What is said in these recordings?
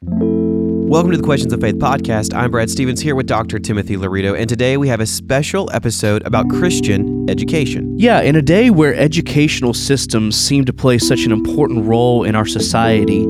Welcome to the Questions of Faith podcast. I'm Brad Stevens here with Dr. Timothy Laurito, and today we have a special episode about Christian education. Yeah, in a day where educational systems seem to play such an important role in our society,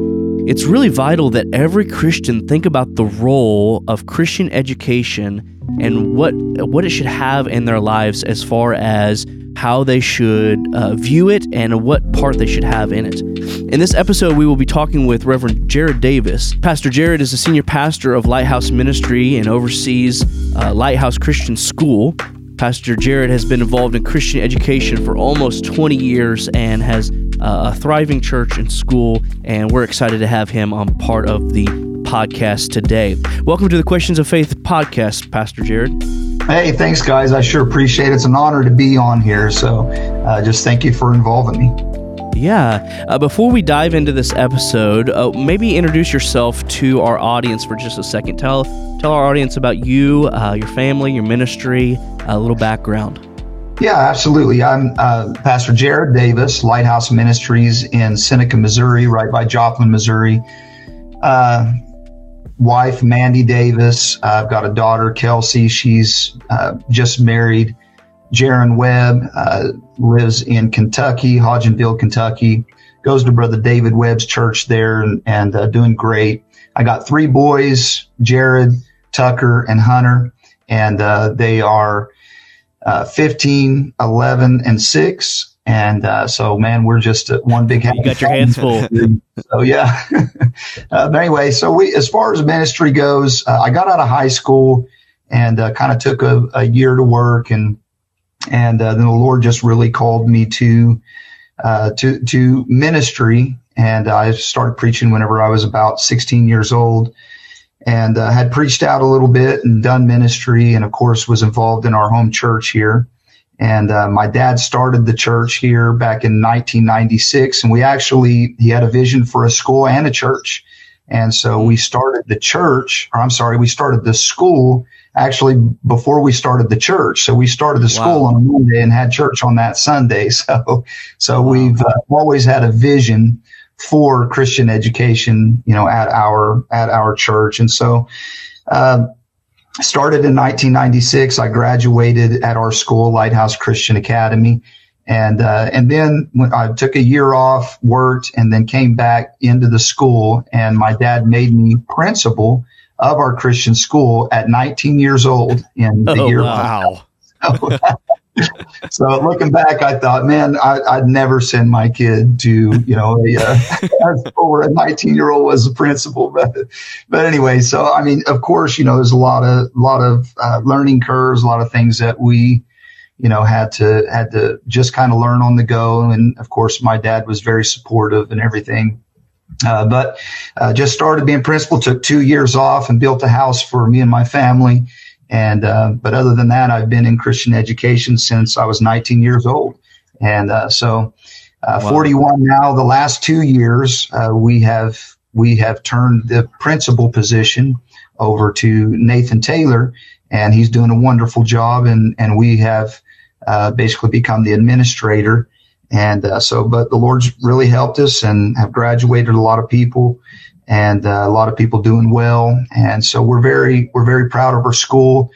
it's really vital that every Christian think about the role of Christian education and what what it should have in their lives as far as how they should uh, view it and what part they should have in it. In this episode, we will be talking with Reverend Jerid Davis. Pastor Jerid is a senior pastor of Lighthouse Ministry and oversees uh, Lighthouse Christian School. Pastor Jerid has been involved in Christian education for almost 20 years and has uh, a thriving church and school, and we're excited to have him on part of the podcast today. Welcome to the Questions of Faith podcast, Pastor Jerid. Hey, thanks, guys. I sure appreciate it. It's an honor to be on here. So uh, just thank you for involving me. Yeah. Uh, before we dive into this episode, uh, maybe introduce yourself to our audience for just a second. Tell tell our audience about you, uh, your family, your ministry, a little background. Yeah, absolutely. I'm uh, Pastor Jerid Davis, Lighthouse Ministries in Seneca, Missouri, right by Joplin, Missouri. Uh, wife, Mandy Davis. I've got a daughter, Kelsey. She's uh, just married. Jaron Webb uh, lives in Kentucky, Hodgenville, Kentucky. Goes to Brother David Webb's church there and, and uh, doing great. I got three boys, Jared, Tucker, and Hunter, and uh, they are uh, 15, 11, and 6. And uh, so, man, we're just one big happy. You got your hands full. so yeah. uh, but anyway, so we, as far as ministry goes, uh, I got out of high school and uh, kind of took a, a, year to work, and and uh, then the Lord just really called me to uh, to to ministry, and I started preaching whenever I was about 16 years old. And had preached out a little bit and done ministry, and of course was involved in our home church here. And uh, my dad started the church here back in 1996. And we actually, he had a vision for a school and a church. And so we started the church, or I'm sorry, we started the school actually before we started the church. So we started the school wow. on a Monday and had church on that Sunday. So, so wow. we've uh, always had a vision for Christian education, you know, at our, at our church. And so, uh, started in 1996. I graduated at our school, Lighthouse Christian Academy. And, uh, and then when I took a year off, worked, and then came back into the school. And my dad made me principal of our Christian school at 19 years old in the oh, year. Wow. so looking back, I thought, man, I, would never send my kid to, you know, a, uh, where a 19 year old was the principal. But, but anyway, so, I mean, of course, you know, there's a lot of, lot of, uh, learning curves, a lot of things that we, you know, had to, had to just kind of learn on the go. And of course, my dad was very supportive and everything. Uh, but, uh, just started being principal, took two years off and built a house for me and my family and uh, but other than that, I've been in Christian education since I was 19 years old, and uh, so uh, wow. 41 now. The last two years, uh, we have we have turned the principal position over to Nathan Taylor, and he's doing a wonderful job, and and we have uh, basically become the administrator. And uh, so, but the Lord's really helped us and have graduated a lot of people and uh, a lot of people doing well. And so we're very we're very proud of our school.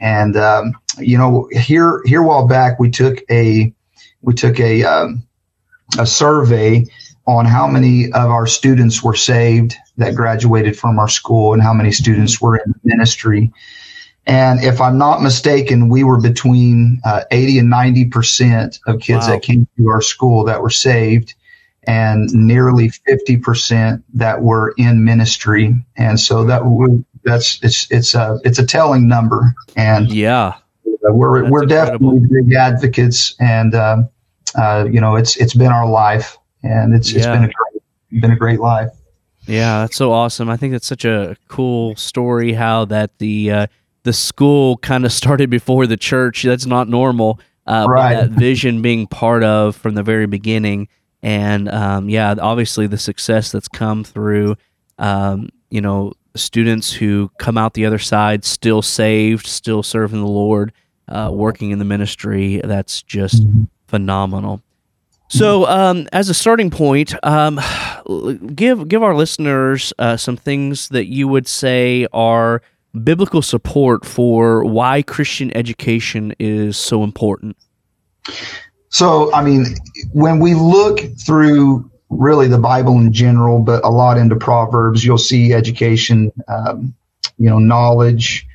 And um, you know, here here a while back we took a we took a um, a survey on how many of our students were saved that graduated from our school and how many students were in ministry. And if I'm not mistaken, we were between uh, 80 and 90 percent of kids wow. that came to our school that were saved and nearly 50% that were in ministry. And so that that's, it's, it's a, it's a telling number. And yeah, we're, we're incredible. definitely big advocates and, uh, uh, you know, it's, it's been our life and it's, yeah. it's been a great, been a great life. Yeah, that's so awesome. I think it's such a cool story how that the uh, the school kind of started before the church. That's not normal. Uh, right. That vision being part of from the very beginning and um, yeah, obviously the success that's come through, um, you know, students who come out the other side still saved, still serving the Lord, uh, working in the ministry. That's just mm-hmm. phenomenal. So, um, as a starting point, um, give give our listeners uh, some things that you would say are biblical support for why Christian education is so important. So, I mean, when we look through really the Bible in general, but a lot into Proverbs, you'll see education, um, you know, knowledge,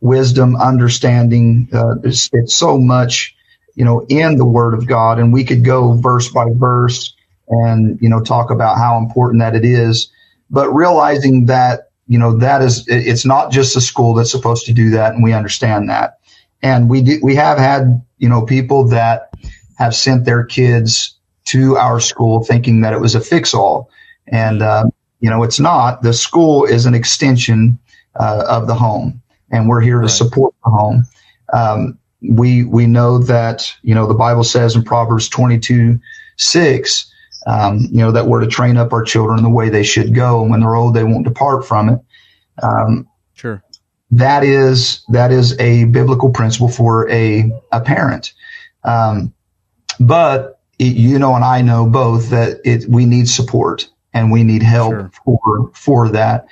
wisdom, understanding. Uh, it's, it's so much, you know, in the Word of God, and we could go verse by verse and you know talk about how important that it is. But realizing that you know that is it's not just a school that's supposed to do that, and we understand that. And we do, we have had you know people that have sent their kids to our school thinking that it was a fix all. And, uh, you know, it's not. The school is an extension uh, of the home, and we're here to right. support the home. Um, we we know that you know the Bible says in Proverbs twenty two six, um, you know that we're to train up our children the way they should go, and when they're old, they won't depart from it. Um, sure, that is that is a biblical principle for a a parent. Um, but it, you know, and I know both that it, we need support and we need help sure. for, for that.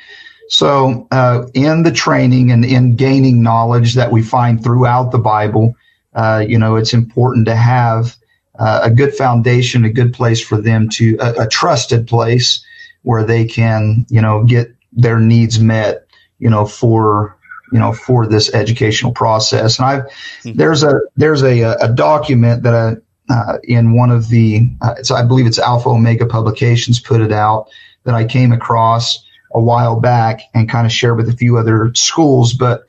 So, uh, in the training and in gaining knowledge that we find throughout the Bible, uh, you know, it's important to have uh, a good foundation, a good place for them to, a, a, trusted place where they can, you know, get their needs met, you know, for, you know, for this educational process. And I've, mm-hmm. there's a, there's a, a document that I, uh, in one of the, uh, I believe it's Alpha Omega Publications put it out that I came across a while back and kind of shared with a few other schools. But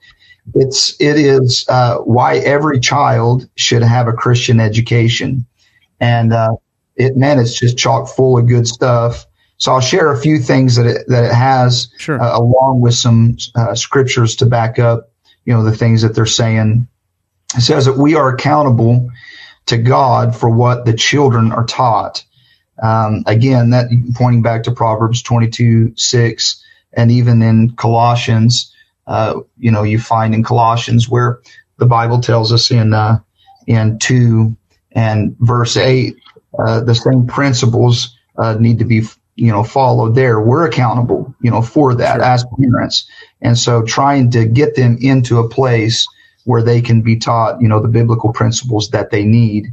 it's it is uh, why every child should have a Christian education, and uh, it man, it's just chock full of good stuff. So I'll share a few things that it, that it has, sure. Uh, along with some uh, scriptures to back up, you know, the things that they're saying. It says that we are accountable to God for what the children are taught. Um, again, that pointing back to Proverbs 22, 6, and even in Colossians, uh, you know, you find in Colossians where the Bible tells us in, uh, in 2 and verse 8, uh, the same principles uh, need to be, you know, followed there. We're accountable, you know, for that sure. as parents. And so trying to get them into a place where they can be taught, you know, the biblical principles that they need.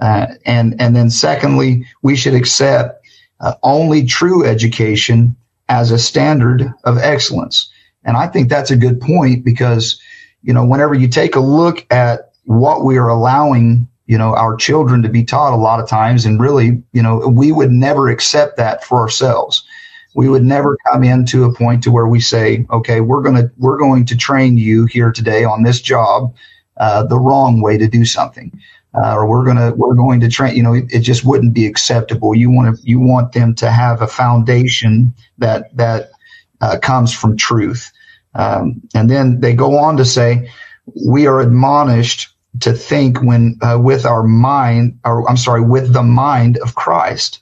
Uh, and and then secondly, we should accept uh, only true education as a standard of excellence. And I think that's a good point because, you know, whenever you take a look at what we are allowing, you know, our children to be taught a lot of times, and really, you know, we would never accept that for ourselves we would never come into a point to where we say, okay, we're going to, we're going to train you here today on this job, uh, the wrong way to do something. Uh, or we're going to, we're going to train, you know, it, it just wouldn't be acceptable. You want to, you want them to have a foundation that, that, uh, comes from truth. Um, and then they go on to say, we are admonished to think when, uh, with our mind, or I'm sorry, with the mind of Christ.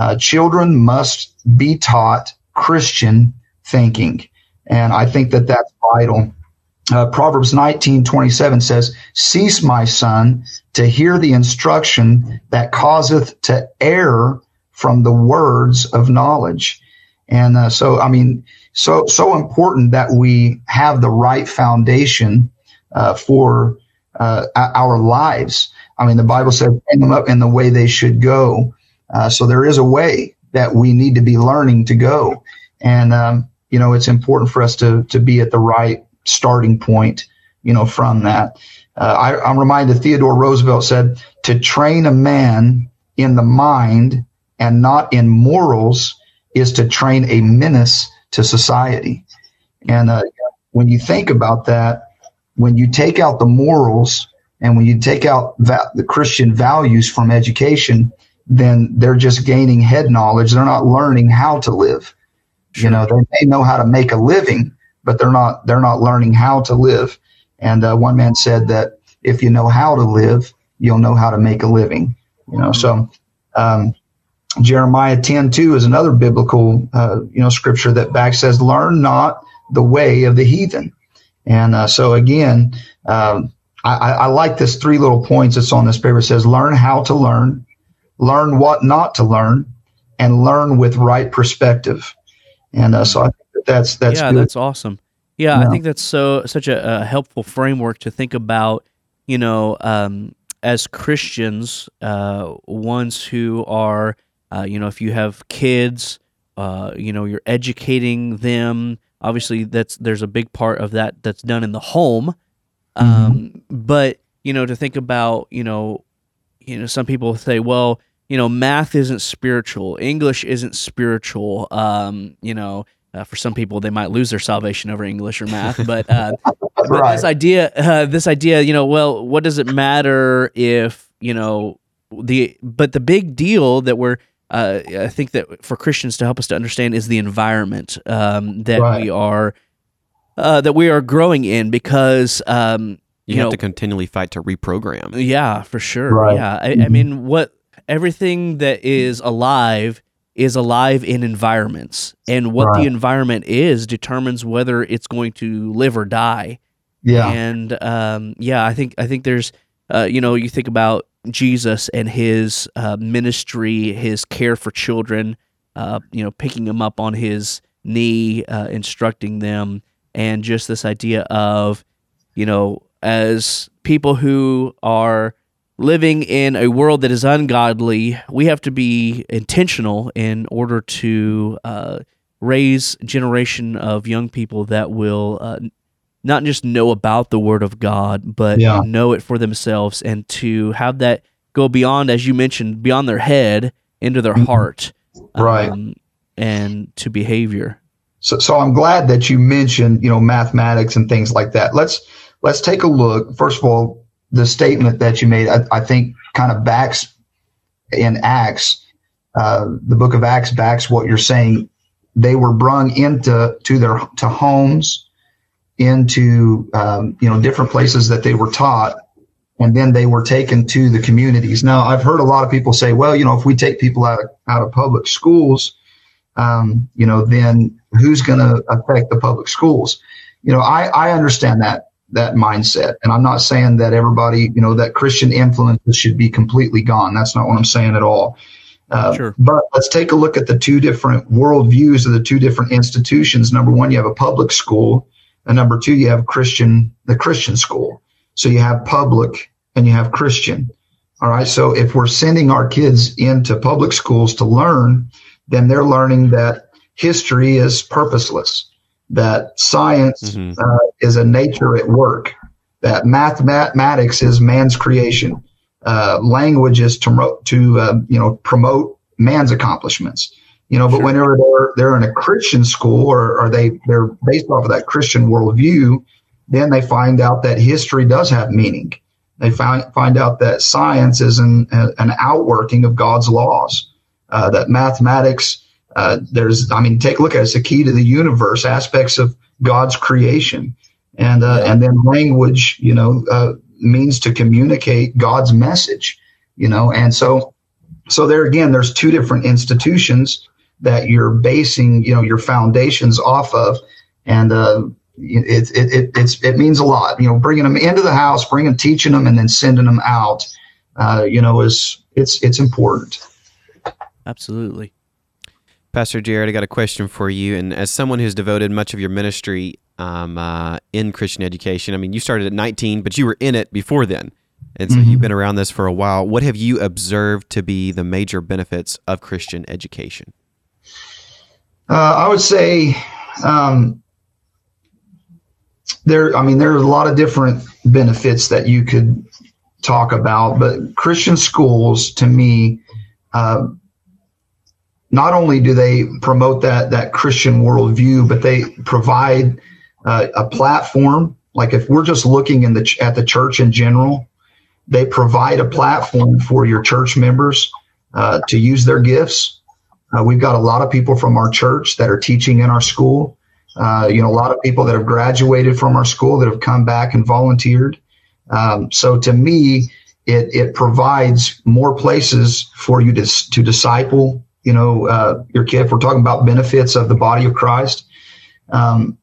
Uh, children must be taught Christian thinking. And I think that that's vital. Uh, Proverbs 19, 27 says, Cease, my son, to hear the instruction that causeth to err from the words of knowledge. And uh, so, I mean, so so important that we have the right foundation uh, for uh, our lives. I mean, the Bible says, "Bring them up in the way they should go." Uh, so there is a way that we need to be learning to go. And, um, you know, it's important for us to, to be at the right starting point, you know, from that. Uh, I, I'm reminded Theodore Roosevelt said, to train a man in the mind and not in morals is to train a menace to society. And uh, when you think about that, when you take out the morals and when you take out va- the Christian values from education, then they're just gaining head knowledge. They're not learning how to live. Sure. You know, they may know how to make a living, but they're not they're not learning how to live. And uh, one man said that if you know how to live, you'll know how to make a living. You know, so um, Jeremiah ten two is another biblical uh, you know scripture that back says, "Learn not the way of the heathen." And uh, so again, um, I, I, like this three little points that's on this paper. It says, "Learn how to learn." Learn what not to learn, and learn with right perspective. And uh, so I think that that's that's yeah, good. that's awesome. Yeah, I think that's so such a, a helpful framework to think about. You know, um, as Christians, uh, ones who are, uh, you know, if you have kids, uh, you know, you're educating them. Obviously, that's there's a big part of that that's done in the home. Um, But you know, to think about, you know, you know, some people say, well, you know, math isn't spiritual, English isn't spiritual. Um, you know, uh, for some people, they might lose their salvation over English or math, but uh, but Right. this idea, uh, this idea, you know, well, what does it matter if you know the? But the big deal that we're, uh, I think that for Christians to help us to understand is the environment um, that Right. we are, uh, that we are growing in, because um, You, you have know, to continually fight to reprogram. yeah, for sure. Right. Yeah, I, I Mhm. mean, what everything that is alive is alive in environments, and what the environment is determines whether it's going to live or die. yeah, And um, yeah, I think I think there's, uh, you know, you think about Jesus and his uh, ministry, his care for children, uh, you know, picking them up on his knee, uh, instructing them, and just this idea of, you know, as people who are living in a world that is ungodly, we have to be intentional in order to uh, raise generation of young people that will uh, not just know about the Word of God, but Yeah. know it for themselves, and to have that go beyond, as you mentioned, beyond their head into their Mhm. heart, Right. um, and to behavior. So, so I'm glad that you mentioned, you know, mathematics and things like that. Let's let's take a look. First of all, the statement that you made, I, I think, kind of backs in Acts. Uh, the book of Acts backs what you're saying. They were brung into to their to homes, into um, you know different places that they were taught, and then they were taken to the communities. Now, I've heard a lot of people say, well, you know, if we take people out of, out of public schools, um, you know, then who's going to affect the public schools? You know, I, I understand that that mindset, and I'm not saying that everybody, you know, that Christian influences should be completely gone. That's not what I'm saying at all. Uh, Sure. But let's take a look at the two different worldviews of the two different institutions. Number one, you have a public school, and number two, you have Christian, the Christian school. So you have public and you have Christian. All right. So if we're sending our kids into public schools to learn, then they're learning that history is purposeless, that science Mhm. uh, is a nature at work, that mathematics is man's creation, uh, language is to, to uh, you know promote man's accomplishments. You know, but Sure. whenever they're they're in a Christian school or, or they they're based off of that Christian worldview, then they find out that history does have meaning. They find find out that science is an an outworking of God's laws. Uh, that mathematics, uh, there's, I mean, take a look at it. It's the key to the universe, aspects of God's creation, and uh, and then language, you know, uh, means to communicate God's message, you know, and so so there again, there's two different institutions that you're basing, you know, your foundations off of, and uh, it, it, it, it's, it means a lot. You know, bringing them into the house, bringing, teaching them, and then sending them out. Uh, you know, is it's it's important. Absolutely. Pastor Jerid, I got a question for you. And as someone who's devoted much of your ministry um, uh, in Christian education, I mean, you started at 19, but you were in it before then. And so Mhm. you've been around this for a while. What have you observed to be the major benefits of Christian education? Uh, I would say um, there. I mean, there are a lot of different benefits that you could talk about, but Christian schools, to me, uh, not only do they promote that that Christian worldview, but they provide uh, a platform. Like if we're just looking in the ch- at the church in general, they provide a platform for your church members uh, to use their gifts. Uh, we've got a lot of people from our church that are teaching in our school. Uh, you know, a lot of people that have graduated from our school that have come back and volunteered. Um, so to me, it it provides more places for you to to disciple. You know, uh, your kid. If we're talking about benefits of the body of Christ, um,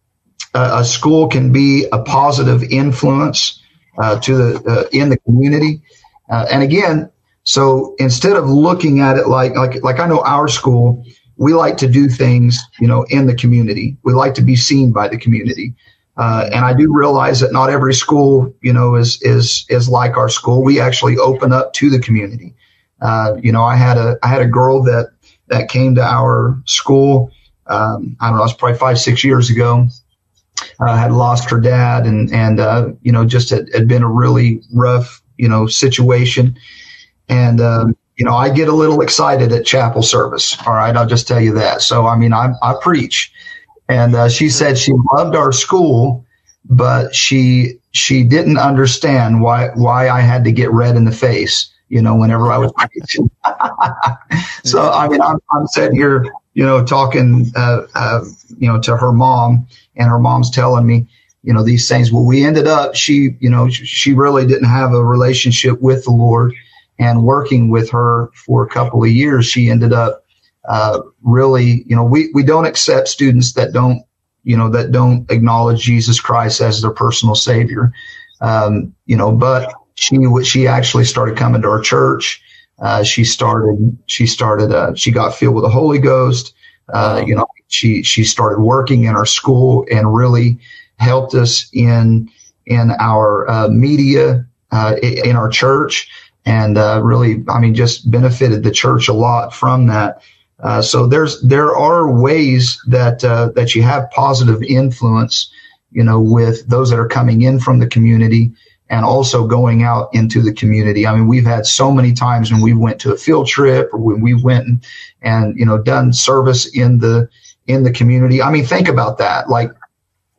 a, a school can be a positive influence uh, to the uh, in the community. Uh, and again, So instead of looking at it like like like I know our school, we like to do things, you know, in the community. We like to be seen by the community. Uh, and I do realize that not every school, you know, is is is like our school. We actually open up to the community. Uh, you know, I had a I had a girl that that came to our school. Um, I don't know, it's probably five six years ago. Uh, had lost her dad, and and uh, you know, just had, had, been a really rough you know situation. And um, you know, I get a little excited at chapel service. All right, I'll just tell you that. So I mean, I I preach and uh, she said she loved our school, but she she didn't understand why why I had to get red in the face, you know, whenever I was preaching. so I mean, I'm I'm sitting here, you know, talking, uh, uh, you know, to her mom, and her mom's telling me, you know, these things. Well, we ended up, she, you know, she really didn't have a relationship with the Lord, and working with her for a couple of years, she ended up uh, really, you know, we, we don't accept students that don't, you know, that don't acknowledge Jesus Christ as their personal savior. Um, you know, but she, she actually started coming to our church. Uh, she started, she started, uh, she got filled with the Holy Ghost. Uh, you know, she, she started working in our school and really helped us in, in our, uh, media, uh, in our church and, really, I mean, just benefited the church a lot from that. Uh, so there's there are ways that uh, that you have positive influence, you know, with those that are coming in from the community and also going out into the community. I mean, we've had so many times when we went to a field trip or when we went and, and you know done service in the in the community. I mean, think about that, like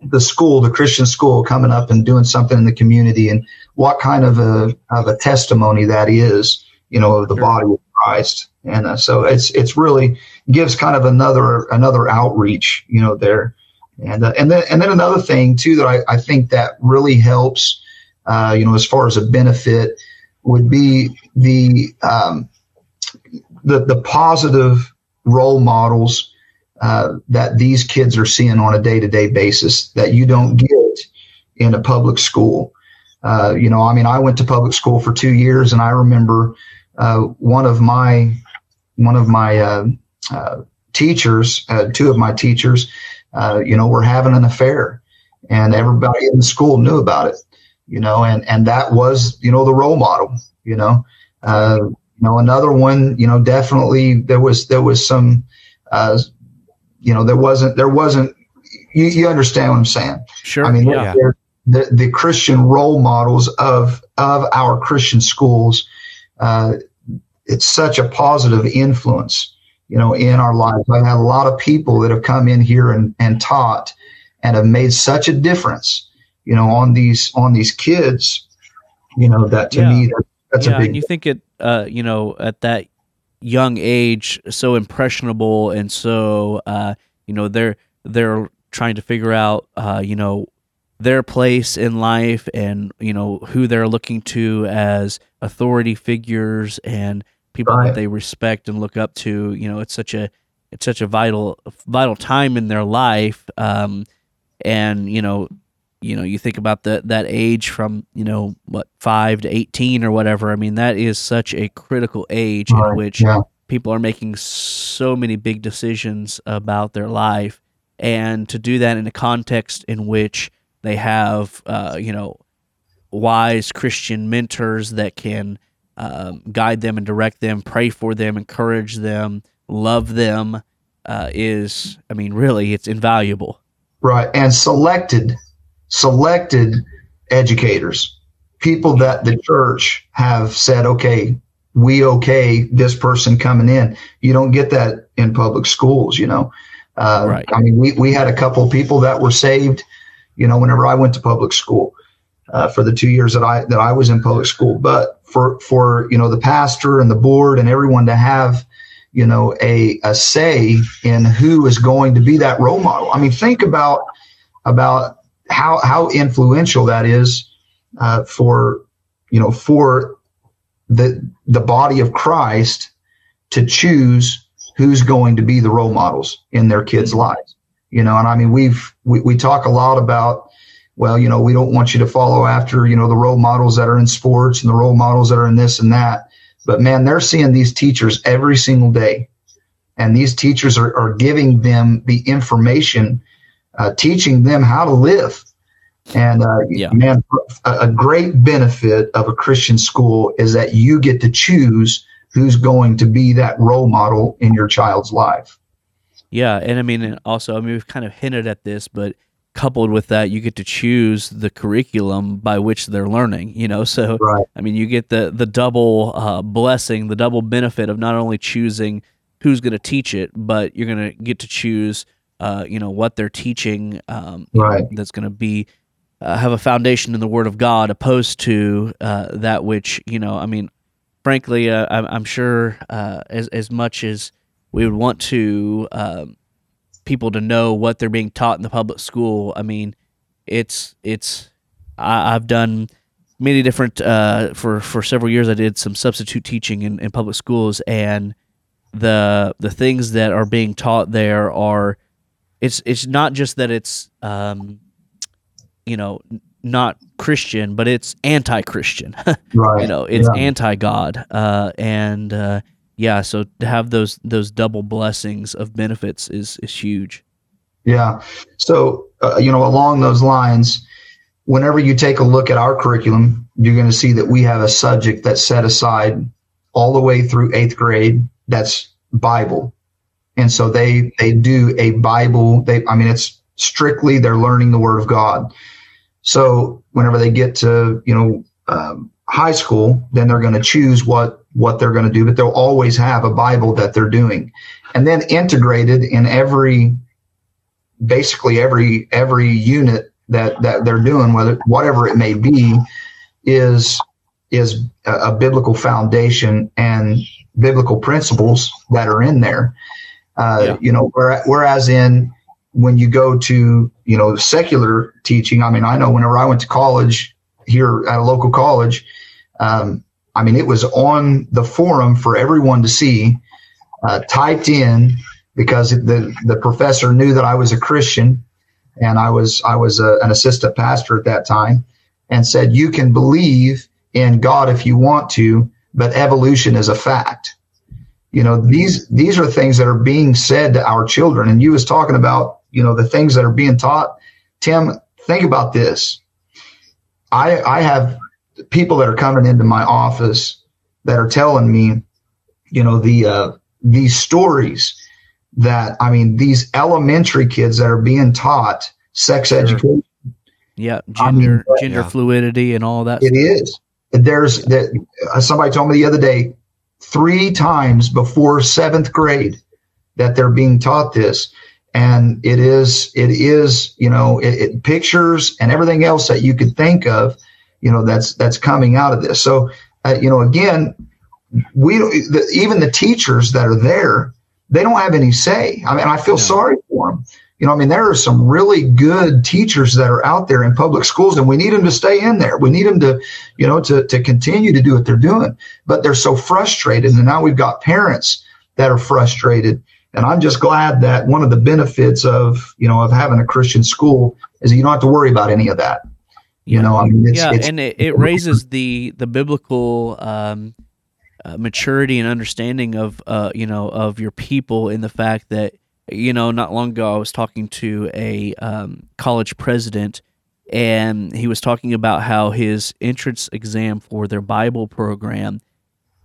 the school, the Christian school, coming up and doing something in the community, and what kind of a of a testimony that is, you know, of the body of Christ. And uh, so it's it's really gives kind of another another outreach, you know, there. And uh, and then and then another thing too that I, I think that really helps, uh, you know, as far as a benefit would be the um, the the positive role models uh, that these kids are seeing on a day to day basis that you don't get in a public school. Uh, you know, I mean, I went to public school for two years, and I remember uh, one of my one of my uh, uh, teachers, uh, two of my teachers, uh, you know, were having an affair, and everybody in the school knew about it. You know, and and that was you know the role model. You know, uh, you know another one. You know, definitely there was there was some. you know, there wasn't there wasn't. You, you understand what I'm saying? Sure. I mean, yeah. the the Christian role models of of our Christian schools. Uh, it's such a positive influence, you know, in our lives. I've had a lot of people that have come in here and, and taught and have made such a difference, you know, on these on these kids, you know, that to yeah. me that, that's yeah, a big and you think it uh, you know, at that young age, so impressionable and so uh, you know, they're they're trying to figure out uh, you know, their place in life and you know who they're looking to as authority figures and people right. that they respect and look up to. You know, it's such a it's such a vital vital time in their life. Um, and you know, you know, you think about the that age from you know what five to eighteen or whatever. I mean, that is such a critical age right. in which yeah. people are making so many big decisions about their life, and to do that in a context in which they have, uh, you know, wise Christian mentors that can um, guide them and direct them, pray for them, encourage them, love them uh, is, I mean, really, it's invaluable. Right. And selected, selected educators, people that the church have said, okay, we okay this person coming in. You don't get that in public schools, you know. Uh, right. I mean, we, we had a couple of people that were saved, you know, whenever I went to public school uh, for the two years that I that I was in public school. But for for you know the pastor and the board and everyone to have you know a a say in who is going to be that role model. I mean, think about about how how influential that is uh, for you know for the the body of Christ to choose who's going to be the role models in their kids' lives. You know, and I mean, we've we, we talk a lot about well, you know, we don't want you to follow after, you know, the role models that are in sports and the role models that are in this and that. But man, they're seeing these teachers every single day. And these teachers are, are giving them the information, uh, teaching them how to live. And uh, yeah. man, a, great benefit of a Christian school is that you get to choose who's going to be that role model in your child's life. Yeah, and I mean, also, I mean, we've kind of hinted at this, but coupled with that, you get to choose the curriculum by which they're learning. You know, so right. I mean, you get the the double uh, blessing, the double benefit of not only choosing who's going to teach it, but you're going to get to choose, uh, you know, what they're teaching. Um, right. Know, that's going to be uh, have a foundation in the Word of God, opposed to uh, that which you know. I mean, frankly, uh, I'm, I'm, sure uh, as as much as we would want to. Um, people to know what they're being taught in the public school. I mean, it's it's I, have done many different uh, for for several years. I did some substitute teaching in, in public schools, and the the things that are being taught there are it's it's not just that it's um, you know not Christian, but it's anti-Christian. right. you know, it's yeah. anti-God, uh, and uh, yeah, so to have those those double blessings of benefits is is huge. Yeah. So uh, you know, along those lines, whenever you take a look at our curriculum, you're going to see that we have a subject that's set aside all the way through eighth grade. That's Bible, and so they they do a Bible. They I mean, it's strictly they're learning the Word of God. So whenever they get to you know um, high school, then they're going to choose what what they're going to do, but they'll always have a Bible that they're doing. And then integrated in every, basically every, every unit that, that they're doing, whether, whatever it may be, is, is a, a biblical foundation and biblical principles that are in there. Uh, yeah. You know, whereas in when you go to, you know, secular teaching, I mean, I know whenever I went to college here at a local college, um, I mean, it was on the forum for everyone to see, uh, typed in because the the professor knew that I was a Christian, and I was I was a, an assistant pastor at that time, and said you can believe in God if you want to, but evolution is a fact. You know these these are things that are being said to our children, and you was talking about you know the things that are being taught. Tim, think about this. I I have people that are coming into my office that are telling me, you know, the uh, these stories that I mean, these elementary kids that are being taught sex sure. education. Yeah, gender I mean, gender yeah. fluidity and all that. It stuff. is. There's that. Uh, somebody told me the other day, three times before seventh grade, that they're being taught this and it is it is you know it, it, pictures and everything else that you could think of you know that's that's coming out of this. So uh, you know again, we the, even the teachers that are there, they don't have any say. I mean, I feel yeah. sorry for them. You know, I mean, there are some really good teachers that are out there in public schools, and we need them to stay in there. We need them to, you know, to to continue to do what they're doing. But they're so frustrated, and now we've got parents that are frustrated. And I'm just glad that one of the benefits of, you know, of having a Christian school is that you don't have to worry about any of that. You know, I mean, it's, yeah, it's, and it, it raises the the biblical um, uh, maturity and understanding of uh, you know of your people in the fact that you know not long ago I was talking to a um, college president and he was talking about how his entrance exam for their Bible program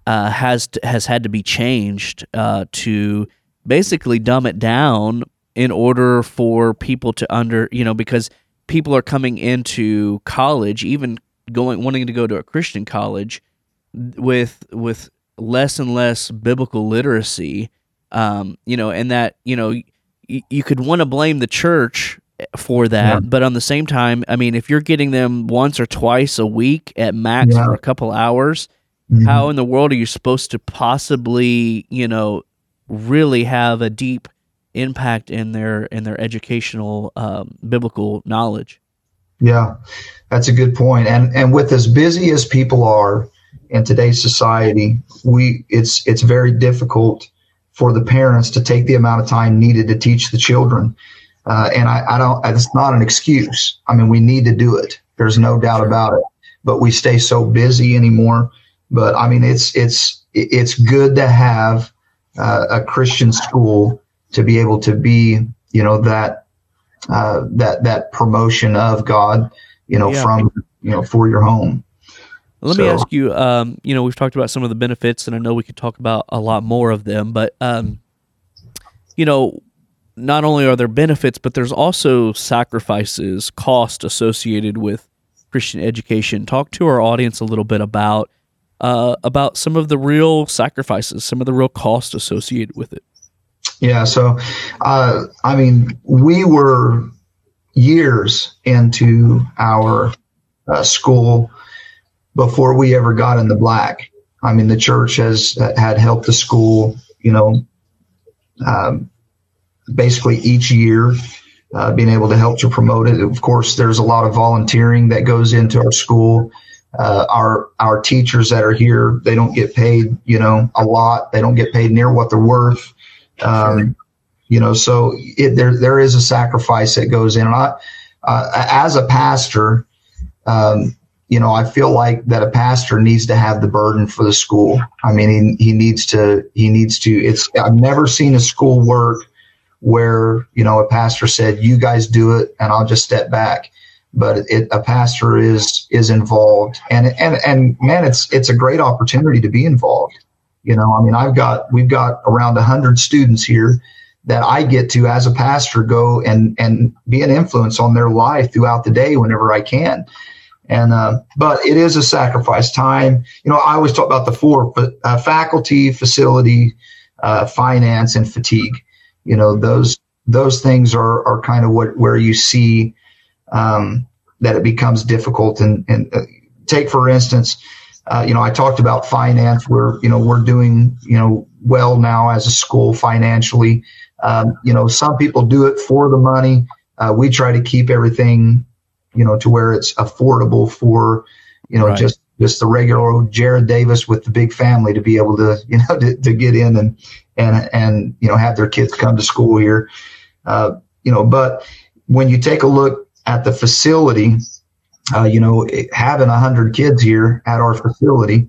uh, has to, has had to be changed uh, to basically dumb it down in order for people to under you know because people are coming into college, even going wanting to go to a Christian college, with with less and less biblical literacy. Um, you know, and that you know y- you could want to blame the church for that, yeah. but on the same time, I mean, if you're getting them once or twice a week at max yeah. for a couple hours, mm-hmm. how in the world are you supposed to possibly, you know, really have a deep impact in their in their educational um, biblical knowledge. Yeah, that's a good point. And and with as busy as people are in today's society, we it's it's very difficult for the parents to take the amount of time needed to teach the children. Uh, and I, I don't. It's not an excuse. I mean, we need to do it. There's no doubt about it. But we stay so busy anymore. But I mean, it's it's it's good to have uh, a Christian school to be able to be, you know, that uh, that that promotion of God, you know, yeah. from you know for your home. Let so, me ask you. Um, you know, we've talked about some of the benefits, and I know we could talk about a lot more of them. But um, you know, not only are there benefits, but there's also sacrifices, cost associated with Christian education. Talk to our audience a little bit about uh, about some of the real sacrifices, some of the real cost associated with it. Yeah. So, uh, I mean, we were years into our uh, school before we ever got in the black. I mean, the church has had helped the school, you know, um, basically each year, uh, being able to help to promote it. Of course, there's a lot of volunteering that goes into our school. Uh, our our teachers that are here, they don't get paid, you know, a lot. They don't get paid near what they're worth. Um, you know, so it, there there is a sacrifice that goes in. And I, uh, as a pastor, um, you know, I feel like that a pastor needs to have the burden for the school. I mean, he, he needs to he needs to. It's I've never seen a school work where you know a pastor said, "You guys do it, and I'll just step back." But it, a pastor is is involved, and and and man, it's it's a great opportunity to be involved. You know, I mean, I've got we've got around a hundred students here that I get to as a pastor go and and be an influence on their life throughout the day whenever I can. And uh, but it is a sacrifice time. You know, I always talk about the four: uh, faculty, facility, uh, finance, and fatigue. You know, those those things are are kind of what where you see um, that it becomes difficult. And and uh, take for instance, uh, you know, I talked about finance. We're, you know, we're doing, you know, well now as a school financially. Um, you know, some people do it for the money. Uh, we try to keep everything, you know, to where it's affordable for, you know, right. just just the regular old Jerid Davis with the big family to be able to, you know, to, to get in and and and you know have their kids come to school here. Uh, you know, but when you take a look at the facility, uh, you know, having a hundred kids here at our facility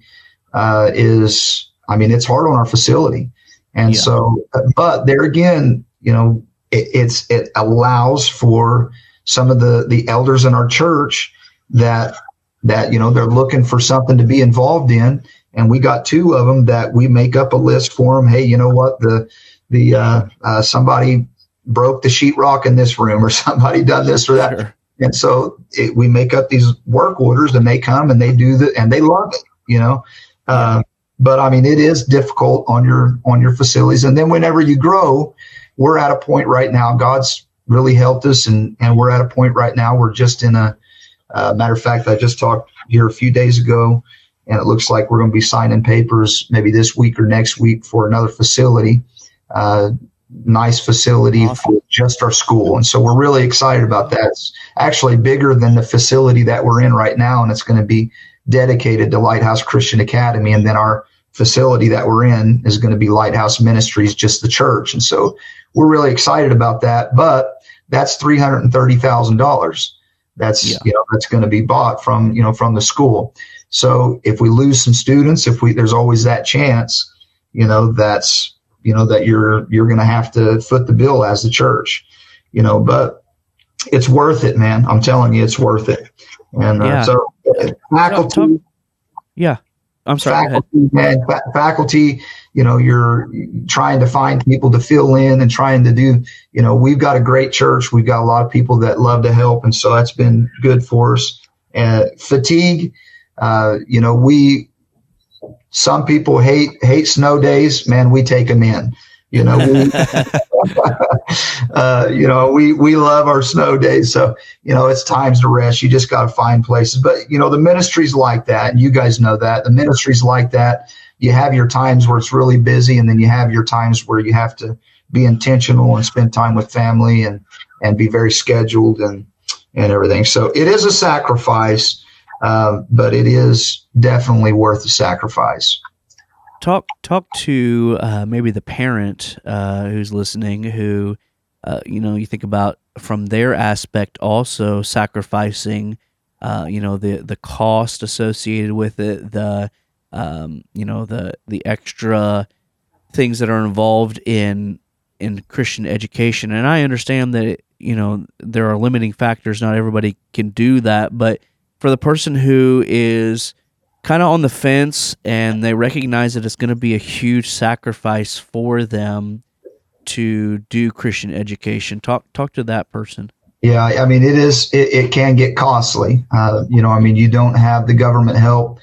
uh, is, I mean, it's hard on our facility, and yeah. so, but there again, you know, it, it's it allows for some of the the elders in our church that that you know they're looking for something to be involved in, and we got two of them that we make up a list for them. Hey, you know what the the uh, uh, somebody broke the sheetrock in this room, or somebody done this or that. Sure and so it, we make up these work orders and they come and they do the, and they love it, you know. Uh, but I mean, it is difficult on your, on your facilities. And then whenever you grow, we're at a point right now, God's really helped us. And, and we're at a point right now, we're just in a, uh, matter of fact, I just talked here a few days ago and it looks like we're going to be signing papers maybe this week or next week for another facility. Uh, nice facility awesome. for just our school. And so we're really excited about that. It's actually bigger than the facility that we're in right now, and it's going to be dedicated to Lighthouse Christian Academy. And then our facility that we're in is going to be Lighthouse Ministries, just the church. And so we're really excited about that. But that's three hundred and thirty thousand dollars. That's yeah. you know that's going to be bought from you know from the school. So if we lose some students, if we there's always that chance, you know that's you know that you're you're going to have to foot the bill as the church you know but it's worth it man i'm telling you it's worth it and uh, yeah. so faculty talk, talk, yeah i'm sorry faculty, man, fa- faculty you know you're trying to find people to fill in and trying to do you know we've got a great church we've got a lot of people that love to help and so that's been good for us and fatigue uh, you know we some people hate hate snow days. Man, we take them in. You know, we, uh, you know, we we love our snow days. So you know, it's times to rest. You just got to find places. But you know, the ministry's like that, and you guys know that the ministry's like that. You have your times where it's really busy, and then you have your times where you have to be intentional and spend time with family and and be very scheduled and and everything. So it is a sacrifice um, but it is definitely worth the sacrifice. Talk talk to uh, maybe the parent uh, who's listening, who uh, you know you think about from their aspect also sacrificing, uh, you know the the cost associated with it, the um, you know the the extra things that are involved in in Christian education. And I understand that you know there are limiting factors. Not everybody can do that, but for the person who is kind of on the fence and they recognize that it's going to be a huge sacrifice for them to do Christian education. Talk talk to that person. Yeah, I mean it is. It, it can get costly. Uh, you know, I mean you don't have the government help.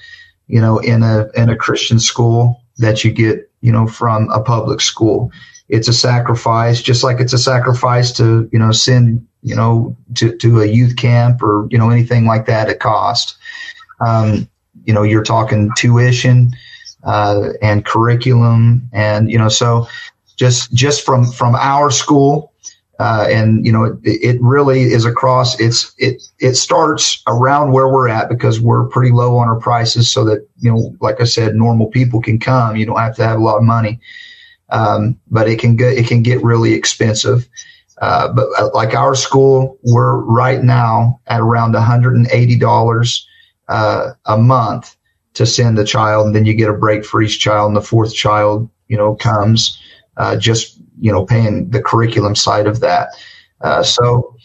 You know, in a in a Christian school that you get. You know, from a public school, it's a sacrifice. Just like it's a sacrifice to you know send you know to to a youth camp or you know anything like that at cost. Um, you know, you're talking tuition uh, and curriculum, and you know, so just just from from our school uh, and you know it, it, really is across it's it it starts around where we're at because we're pretty low on our prices so that you know like i said normal people can come. You don't have to have a lot of money. Um, but it can get it can get really expensive. Uh, but uh, like our school we're right now at around $180 uh, a month to send the child. And then you get a break for each child and the fourth child you know comes uh, just you know paying the curriculum side of that. Uh, so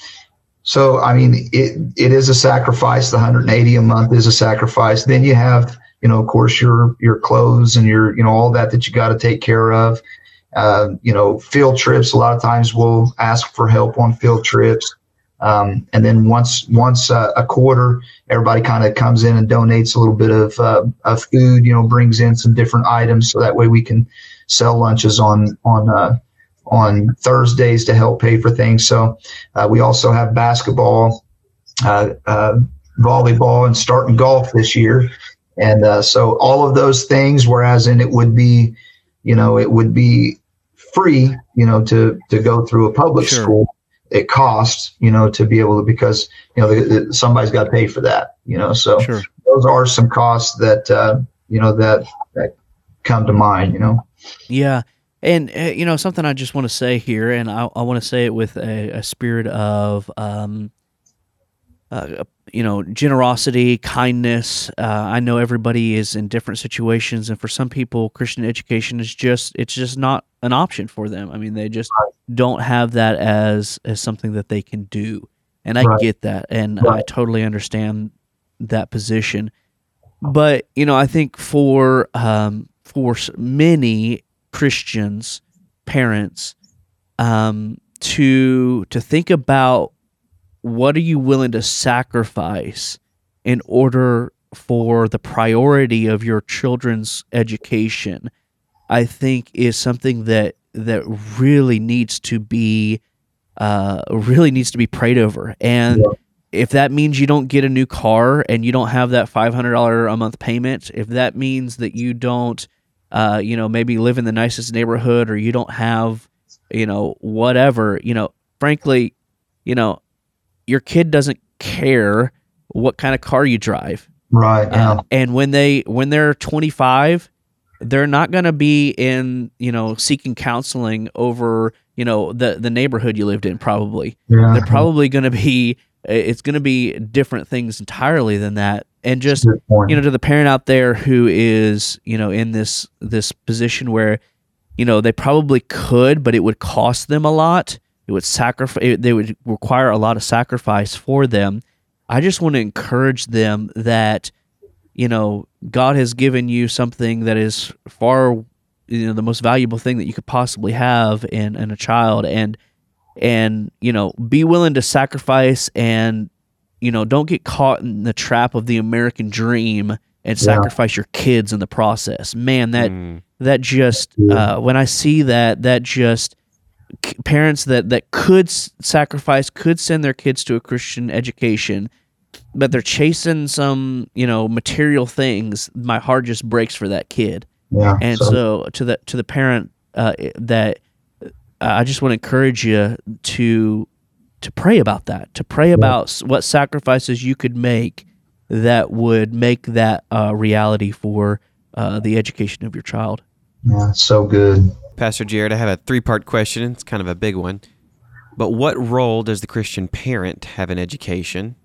so I mean it it is a sacrifice. The 180 a month is a sacrifice. Then you have you know of course your your clothes and your you know all that that you got to take care of. Uh, you know field trips. A lot of times we'll ask for help on field trips. Um, and then once once uh, a quarter, everybody kind of comes in and donates a little bit of, uh, of food. You know, brings in some different items so that way we can sell lunches on on uh, on Thursdays to help pay for things. So uh, we also have basketball, uh, uh volleyball, and starting golf this year. And uh, so all of those things, whereas in it would be, you know, it would be free, you know, to to go through a public sure. school. It costs, you know, to be able to because you know the, the, somebody's got to pay for that, you know. So sure. those are some costs that uh, you know that that come to mind, you know. Yeah. And uh, you know something I just want to say here, and I, I want to say it with a, a spirit of, um, uh, you know, generosity, kindness. Uh, I know everybody is in different situations, and for some people, Christian education is just it's just not an option for them. I mean, they just don't have that as as something that they can do, and I right. get that, and right. I totally understand that position. But you know, I think for um, for many Christians, parents, um, to to think about what are you willing to sacrifice in order for the priority of your children's education. I think is something that that really needs to be uh, really needs to be prayed over. And yeah. if that means you don't get a new car and you don't have that five hundred dollar a month payment, if that means that you don't uh, you know, maybe live in the nicest neighborhood or you don't have, you know, whatever, you know, frankly, you know, your kid doesn't care what kind of car you drive. Right. Yeah. Uh, and when they when they're 25, they're not going to be in, you know, seeking counseling over, you know, the the neighborhood you lived in probably. Yeah. They're probably going to be it's going to be different things entirely than that. And just you know to the parent out there who is you know in this this position where you know they probably could but it would cost them a lot. It would sacrifice they would require a lot of sacrifice for them. I just want to encourage them that you know god has given you something that is far you know the most valuable thing that you could possibly have in in a child. And and you know be willing to sacrifice and you know, don't get caught in the trap of the American dream and sacrifice yeah. your kids in the process. Man, that mm. that just uh, when I see that, that just parents that that could sacrifice, could send their kids to a Christian education, but they're chasing some you know material things. My heart just breaks for that kid. Yeah, and so, so to the to the parent uh, that I just want to encourage you to to pray about that, to pray about what sacrifices you could make that would make that uh, reality for uh, the education of your child. Yeah, so good. Pastor Jerid, I have a three part question. It's kind of a big one. But what role does the Christian parent have in education?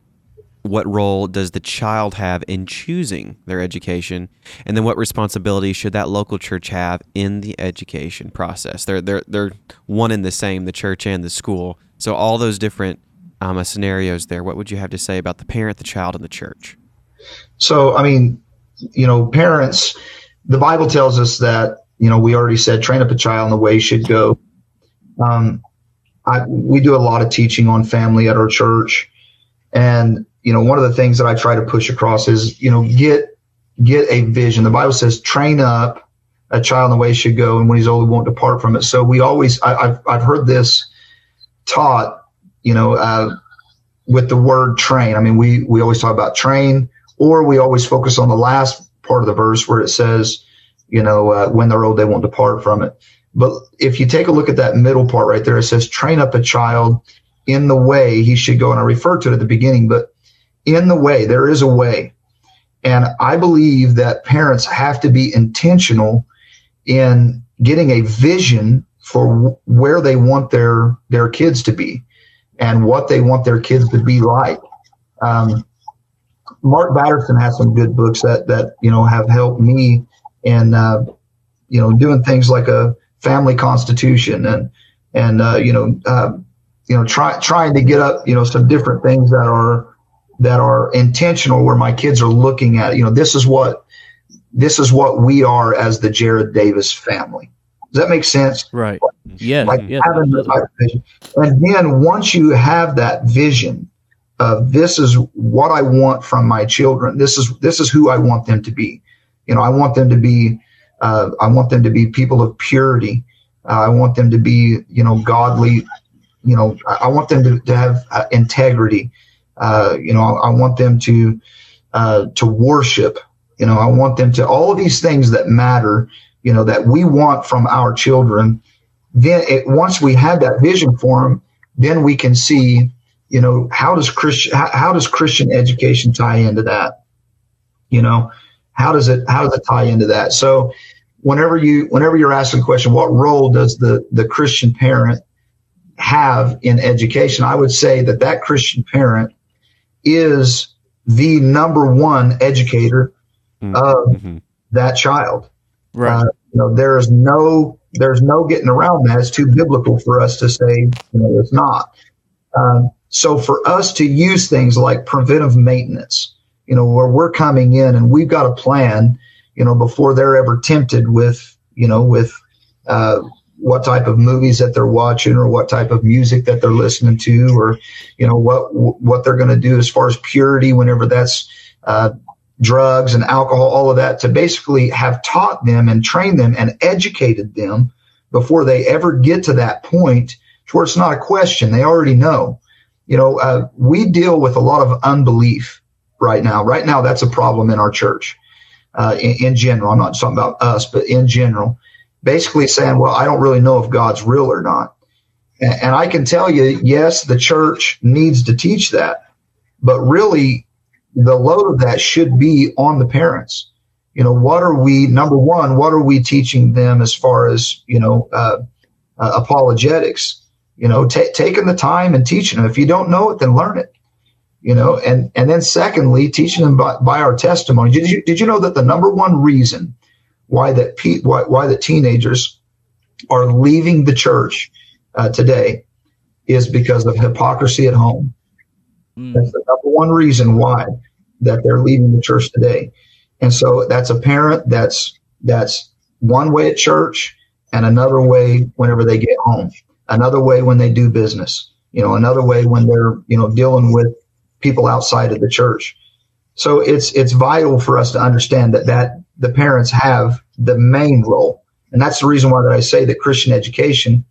What role does the child have in choosing their education? And then what responsibility should that local church have in the education process? They're they're they're one and the same, the church and the school. So all those different um, uh, scenarios there. What would you have to say about the parent, the child, and the church? So I mean, you know, parents. The Bible tells us that you know we already said train up a child in the way he should go. Um, I, we do a lot of teaching on family at our church, and you know, one of the things that I try to push across is, you know, get get a vision. The Bible says, train up a child in the way he should go, and when he's old, he won't depart from it. So we always, I, have I've heard this taught, you know, uh, with the word train. I mean, we we always talk about train, or we always focus on the last part of the verse where it says, you know, uh, when they're old, they won't depart from it. But if you take a look at that middle part right there, it says, train up a child in the way he should go. And I referred to it at the beginning, but in the way. There is a way. And I believe that parents have to be intentional in getting a vision for where they want their their kids to be and what they want their kids to be like. Um, Mark Batterson has some good books that that you know have helped me in uh, you know doing things like a family constitution and and uh, you know uh, you know try, trying to get up you know some different things that are that are intentional where my kids are looking at you know this is what this is what we are as the Jerid Davis family. Does that make sense? Right. Yeah. Like yeah. having the type of vision. And then once you have that vision of this is what I want from my children, this is this is who I want them to be. You know, I want them to be uh, I want them to be people of purity. Uh, I want them to be, you know, godly. You know, I, I want them to, to have uh, integrity. Uh, you know, I, I, want them to uh, to worship. You know, I want them to all of these things that matter. You know, that we want from our children. Then, it, once we have that vision for them, then we can see. You know, how does Christian how, how does Christian education tie into that? You know, how does it how does it tie into that? So, whenever you whenever you're asking the question, what role does the the Christian parent have in education? I would say that that Christian parent is the number one educator mm-hmm. of mm-hmm. that child. Right. Uh, you know, there's no there's no getting around that. It's too biblical for us to say, you know, it's not. Um, so for us to use things like preventive maintenance, you know, where we're coming in and we've got a plan, you know, before they're ever tempted with, you know, with uh, what type of movies that they're watching or what type of music that they're listening to or you know what what they're going to do as far as purity whenever that's uh, drugs and alcohol all of that to basically have taught them and trained them and educated them before they ever get to that point where it's not a question. They already know. You know uh, we deal with a lot of unbelief right now. Right now that's a problem in our church uh, in, in general. I'm not talking about us but in general basically saying, well, I don't really know if God's real or not. And, I can tell you, yes, the church needs to teach that, but really the load of that should be on the parents. You know, what are we, number one, what are we teaching them as far as, you know, uh, uh, apologetics? You know, t- taking the time and teaching them. If you don't know it, then learn it. You know, and and then secondly, teaching them by, by our testimony. Did you did you know that the number one reason why that pe- why, why the teenagers are leaving the church uh, today is because of hypocrisy at home. Mm. That's the number one reason why that they're leaving the church today. And so that's a parent that's that's one way at church and another way whenever they get home. Another way when they do business. You know, another way when they're, you know, dealing with people outside of the church. So it's it's vital for us to understand that that the parents have the main role. And that's the reason why that I say that Christian education,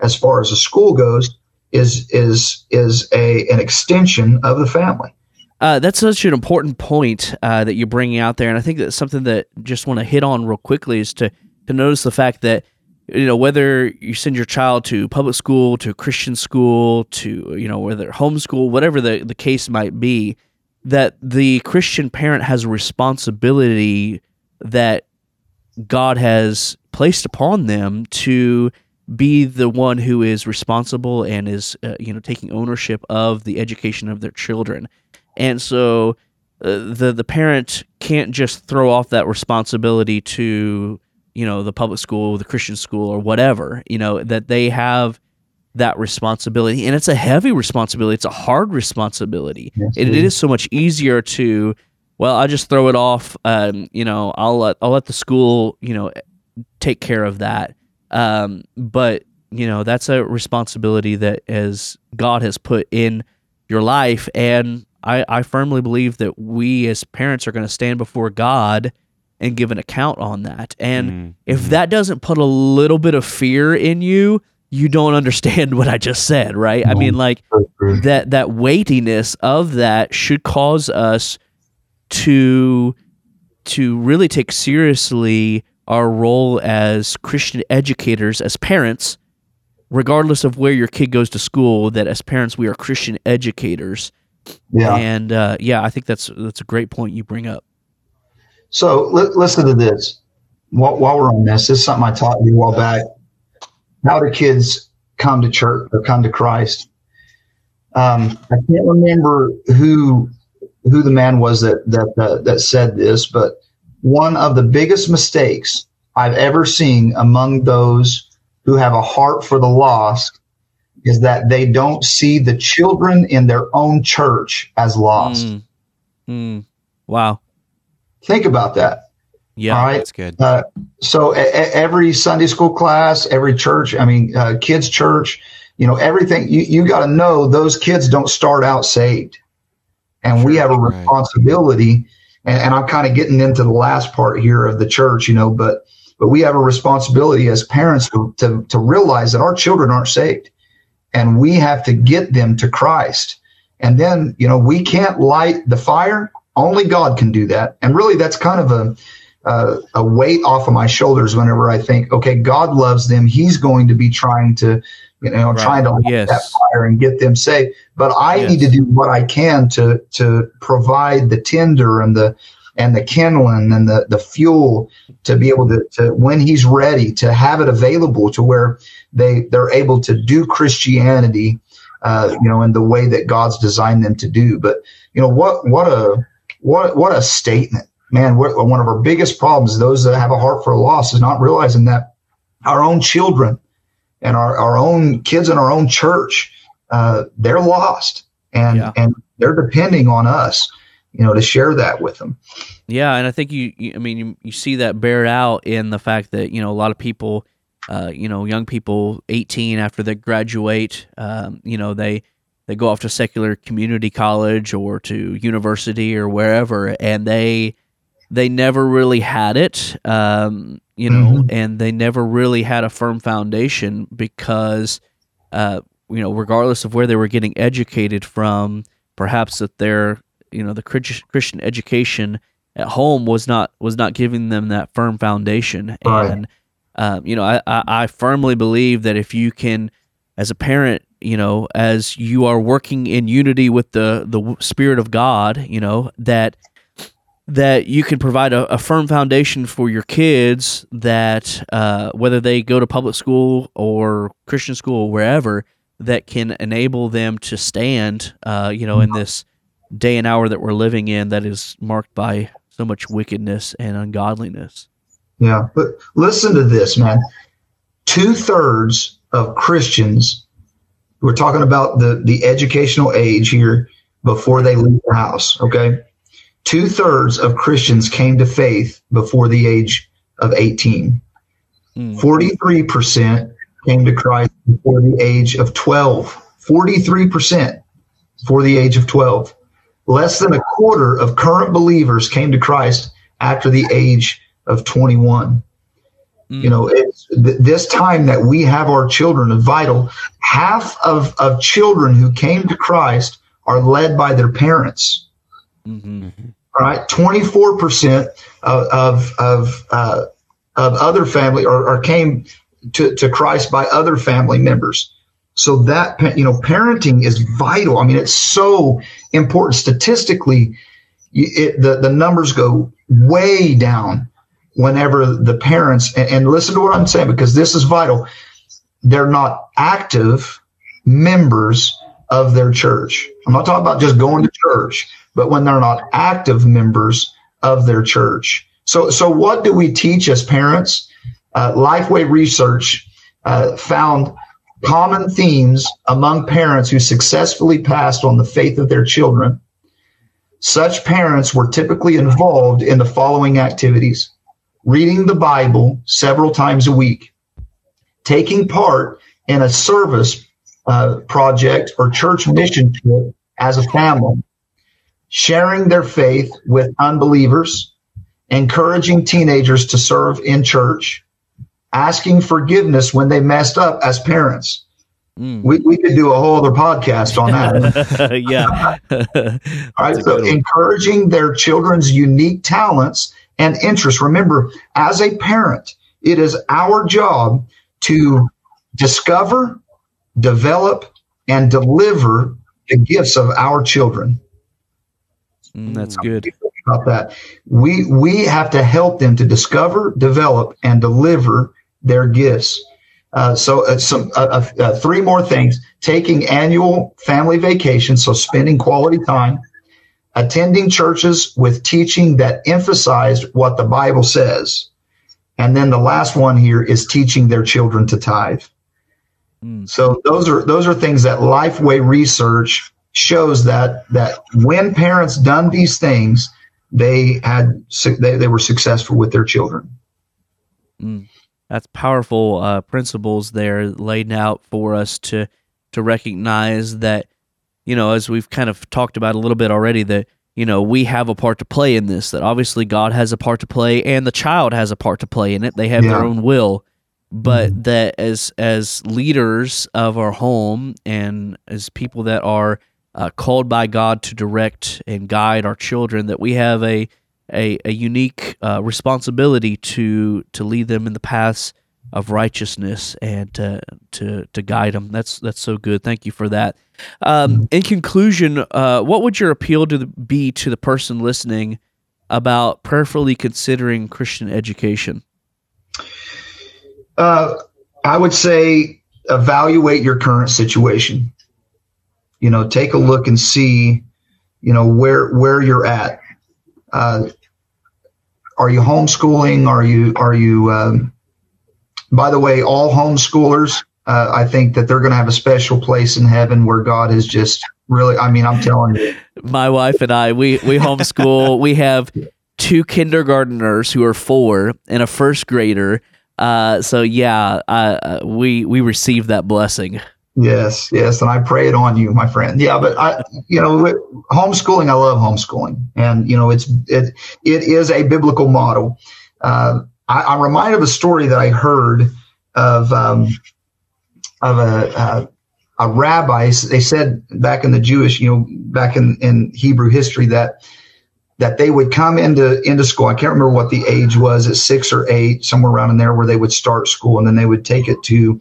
as far as a school goes, is is is a an extension of the family. Uh, that's such an important point uh, that you're bringing out there, and I think that's something that just want to hit on real quickly is to to notice the fact that you know whether you send your child to public school, to Christian school, to you know whether homeschool, whatever the the case might be, that the Christian parent has a responsibility that God has placed upon them to be the one who is responsible and is uh, you know taking ownership of the education of their children and so uh, the the parent can't just throw off that responsibility to you know the public school, the Christian school, or whatever. You know that they have that responsibility, and it's a heavy responsibility. It's a hard responsibility. Yes, it, it it is so much easier to well, I just throw it off. Um, you know, I'll let I'll let the school you know take care of that. Um, but you know that's a responsibility that as God has put in your life, and I, I firmly believe that we as parents are going to stand before God and give an account on that. And Mhm. if that doesn't put a little bit of fear in you, you don't understand what I just said, right? I mean, like that that weightiness of that should cause us to to really take seriously our role as Christian educators, as parents, regardless of where your kid goes to school. That as parents, we are Christian educators, Yeah. and uh, yeah, I think that's that's a great point you bring up. So li- listen to this. While, while we're on this, this is something I taught you a while back. How do kids come to church or come to Christ? Um, I can't remember who who the man was that that uh, that said this, but one of the biggest mistakes I've ever seen among those who have a heart for the lost is that they don't see the children in their own church as lost. Mm. Mm. Wow. Think about that. Yeah. All right. That's good. Uh, so e- e- every Sunday school class, every church, I mean, uh, kids' church, you know, everything, you, you got to know those kids don't start out saved. And we have a responsibility. And, and I'm kind of getting into the last part here of the church, you know, but, but we have a responsibility as parents to, to, to realize that our children aren't saved and we have to get them to Christ. And then, you know, we can't light the fire. Only God can do that. And really, that's kind of a, uh, a weight off of my shoulders whenever I think, okay, God loves them. He's going to be trying to, you know, Right. trying to light Yes. that fire and get them safe. But I Yes. need to do what I can to to provide the tinder and the and the kindling and the the fuel to be able to, to when he's ready to have it available to where they they're able to do Christianity, uh, you know, in the way that God's designed them to do. But you know what what a what what a statement man what, one of our biggest problems those that have a heart for loss is not realizing that our own children and our, our own kids in our own church uh, they're lost and Yeah. and they're depending on us you know to share that with them Yeah, and I think you, you I mean, you, you see that bear out in the fact that you know a lot of people, uh, you know, young people, eighteen after they graduate, um, you know, they they go off to secular community college or to university or wherever, and they they never really had it, um, you know, Mhm. and they never really had a firm foundation because, uh, you know, regardless of where they were getting educated from, perhaps that their you know the Christian education at home was not was not giving them that firm foundation Right. and um, you know I, I I firmly believe that if you can as a parent you know as you are working in unity with the the spirit of God you know that that you can provide a, a firm foundation for your kids that uh, whether they go to public school or Christian school or wherever that can enable them to stand uh, you know in this day and hour that we're living in that is marked by so much wickedness and ungodliness. yeah but listen to this man two-thirds of christians we're talking about the the educational age here before they leave the house okay two-thirds of christians came to faith before the age of 18 Mm. 43% came to Christ before the age of 12. 43% before the age of 12. Less than a quarter of current believers came to Christ after the age of 21. Mm. You know, it's, th- this time that we have our children is vital. Half of, of children who came to Christ are led by their parents Mhm. All right? 24% of of of, uh, of other family or, or came to, to christ by other family members. So that you know parenting is vital. I mean it's so important. Statistically it, the, the numbers go way down whenever the parents and, and listen to what i'm saying because this is vital. They're not active members of their church. I'm not talking about just going to church, but when they're not active members of their church. So, so what do we teach as parents? Uh, Lifeway research uh, found common themes among parents who successfully passed on the faith of their children. Such parents were typically involved in the following activities reading the Bible several times a week, taking part in a service uh, project or church mission trip as a family, sharing their faith with unbelievers, encouraging teenagers to serve in church, asking forgiveness when they messed up as parents. Mm. We, we could do a whole other podcast on that. yeah. All right. So, encouraging their children's unique talents and interests. Remember, as a parent, it is our job to discover, develop, and deliver the gifts of our children. Mm, that's good. About that, we we have to help them to discover, develop, and deliver their gifts. Uh, so, uh, some uh, uh, uh three more things: taking annual family vacations, so spending quality time, attending churches with teaching that emphasized what the Bible says, and then the last one here is teaching their children to tithe. Mm. So those are those are things that Lifeway research shows that that when parents done these things, they had they, they were successful with their children. Mm. That's powerful uh, principles there laid out for us to to recognize that you know as we've kind of talked about a little bit already that you know we have a part to play in this that obviously God has a part to play and the child has a part to play in it they have yeah. their own will but mm-hmm. that as as leaders of our home and as people that are uh, called by God to direct and guide our children, that we have a a, a unique uh, responsibility to to lead them in the paths of righteousness and to to to guide them. That's that's so good. Thank you for that. Um, in conclusion, uh, what would your appeal to the, be to the person listening about prayerfully considering Christian education? Uh, I would say evaluate your current situation. You know, take a look and see, you know, where where you're at. Uh, are you homeschooling? Are you are you? Um, by the way, all homeschoolers, uh, I think that they're going to have a special place in heaven where God is just really. I mean, I'm telling you. My wife and I, we we homeschool. we have two kindergarteners who are four and a first grader uh, so yeah, uh, we we received that blessing. Yes, yes, and I pray it on you, my friend. Yeah, but I, you know, homeschooling. I love homeschooling, and you know, it's it it is a biblical model. Uh, I, am reminded of a story that I heard of um, of a, a a rabbi. They said back in the Jewish, you know, back in in Hebrew history that that they would come into into school. I can't remember what the age was at six or eight, somewhere around in there, where they would start school, and then they would take it to,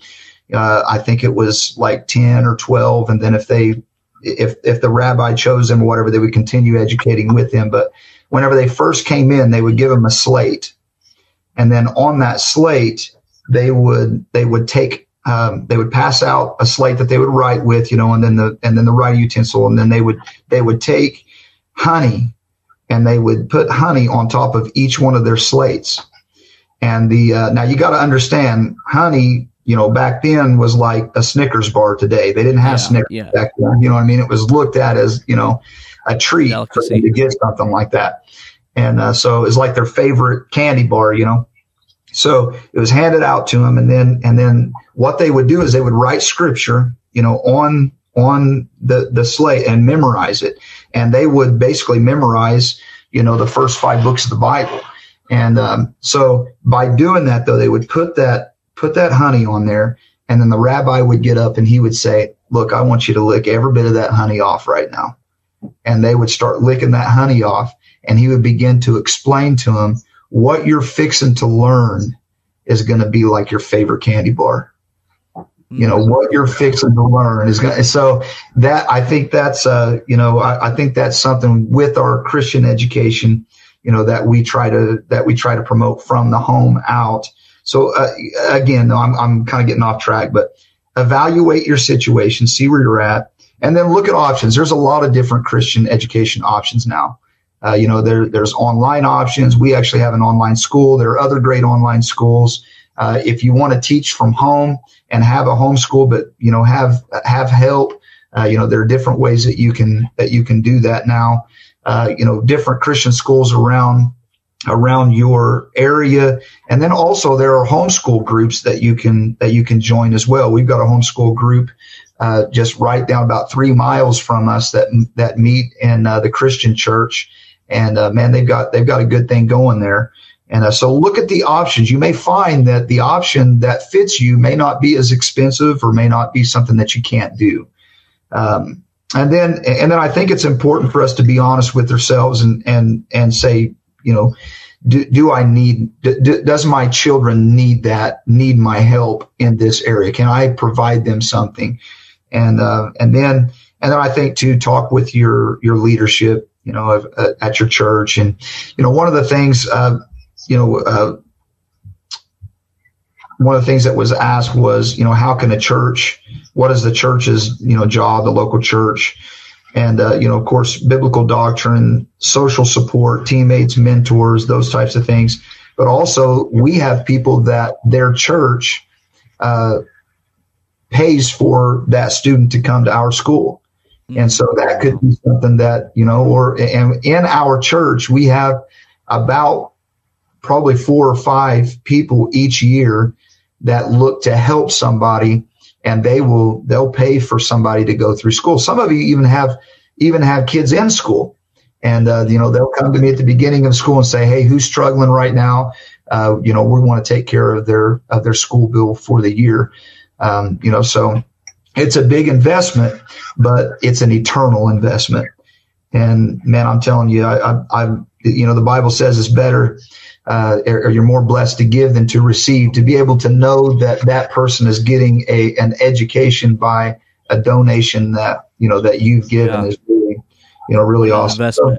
uh, I think it was like ten or twelve, and then if they if if the rabbi chose them or whatever, they would continue educating with them. But whenever they first came in, they would give them a slate, and then on that slate they would they would take um, they would pass out a slate that they would write with, you know, and then the and then the writing utensil, and then they would they would take honey and they would put honey on top of each one of their slates. And the uh, now you got to understand, honey, you know, back then was like a Snickers bar today. They didn't have yeah, Snickers yeah. back then. You know what I mean? It was looked at as you know a treat to get something like that. And uh, so it's like their favorite candy bar, you know. So it was handed out to them, and then and then what they would do is they would write scripture, you know, on on the the slate and memorize it and they would basically memorize, you know, the first five books of the Bible. And um, so by doing that, though, they would put that put that honey on there, and then the rabbi would get up and he would say, "Look, I want you to lick every bit of that honey off right now." And they would start licking that honey off, and he would begin to explain to them what you're fixing to learn is going to be like your favorite candy bar you know what you're fixing to learn is going to so that i think that's uh you know I, I, think that's something with our christian education you know that we try to that we try to promote from the home out so uh, again i'm, I'm kind of getting off track but evaluate your situation see where you're at and then look at options. There's a lot of different Christian education options now. Uh, you know, there, there's online options. We actually have an online school. There are other great online schools. Uh, if you want to teach from home and have a homeschool, but you know have have help, uh, you know there are different ways that you can that you can do that now. Uh, you know, different Christian schools around around your area, and then also there are homeschool groups that you can that you can join as well. We've got a homeschool group uh, just right down about three miles from us that that meet in uh, the Christian church, and uh, man, they've got they've got a good thing going there. And uh, so look at the options. You may find that the option that fits you may not be as expensive or may not be something that you can't do. Um, and then, and then I think it's important for us to be honest with ourselves and, and, and say, you know, do, do I need, do, does my children need that, need my help in this area? Can I provide them something? And, uh, and then, and then I think to talk with your, your leadership, you know, at your church. And, you know, one of the things, uh, you know, uh, one of the things that was asked was, you know, how can a church, what is the church's, you know, job, the local church? And, uh, you know, of course, biblical doctrine, social support, teammates, mentors, those types of things. But also, we have people that their church uh, pays for that student to come to our school. And so that could be something that, you know, or and in our church, we have about probably four or five people each year that look to help somebody and they will they'll pay for somebody to go through school. Some of you even have even have kids in school. And uh, you know they'll come to me at the beginning of school and say hey who's struggling right now? Uh, you know we want to take care of their of their school bill for the year. Um, you know so it's a big investment but it's an eternal investment. And man i'm telling you i, I, I you know the bible says it's better uh, or you're more blessed to give than to receive. To be able to know that that person is getting a an education by a donation that you know that you've given yeah. is really you know really awesome. So,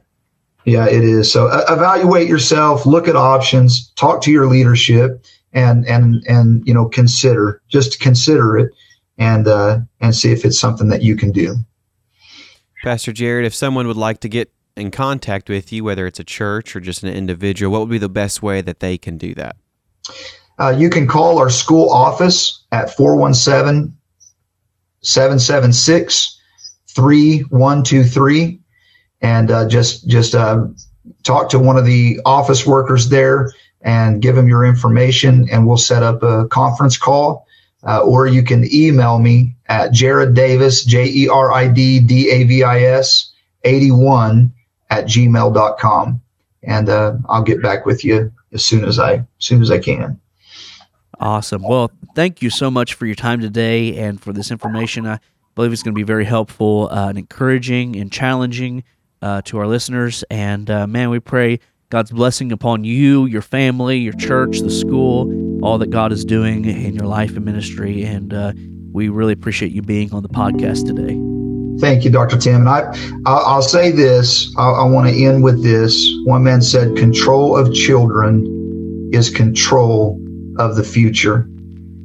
yeah, it is. So uh, evaluate yourself, look at options, talk to your leadership, and and and you know consider just consider it and uh, and see if it's something that you can do. Pastor Jerid, if someone would like to get in contact with you, whether it's a church or just an individual, what would be the best way that they can do that? Uh, you can call our school office at 417 776 3123 and uh, just just uh, talk to one of the office workers there and give them your information and we'll set up a conference call uh, or you can email me at jerid davis j-e-r-i-d-d-a-v-i-s 81 at gmail.com. And uh, I'll get back with you as soon as I as soon as I can. Awesome. Well, thank you so much for your time today and for this information. I believe it's going to be very helpful uh, and encouraging and challenging uh, to our listeners. And uh, man, we pray God's blessing upon you, your family, your church, the school, all that God is doing in your life and ministry. And uh, we really appreciate you being on the podcast today. Thank you, Dr. Tim. And I, I'll say this. I, I want to end with this. One man said, "Control of children is control of the future."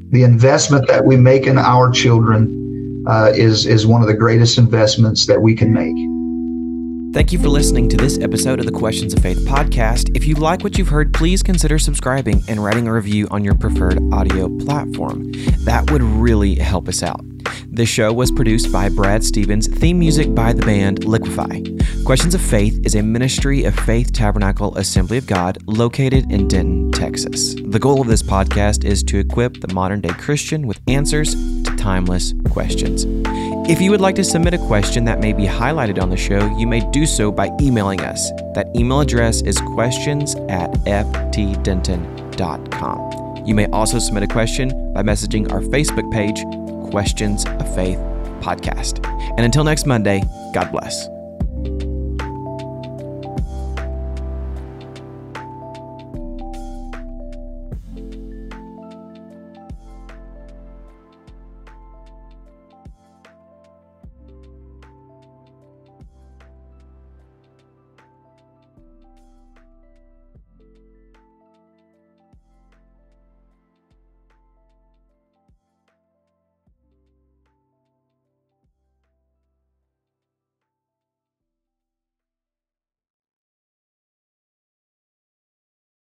The investment that we make in our children uh, is is one of the greatest investments that we can make. Thank you for listening to this episode of the Questions of Faith podcast. If you like what you've heard, please consider subscribing and writing a review on your preferred audio platform. That would really help us out. This show was produced by Brad Stevens, theme music by the band Liquefy. Questions of Faith is a ministry of Faith Tabernacle Assembly of God located in Denton, Texas. The goal of this podcast is to equip the modern day Christian with answers to timeless questions. If you would like to submit a question that may be highlighted on the show, you may do so by emailing us. That email address is questions at ftdenton.com. You may also submit a question by messaging our Facebook page, Questions of Faith Podcast. And until next Monday, God bless.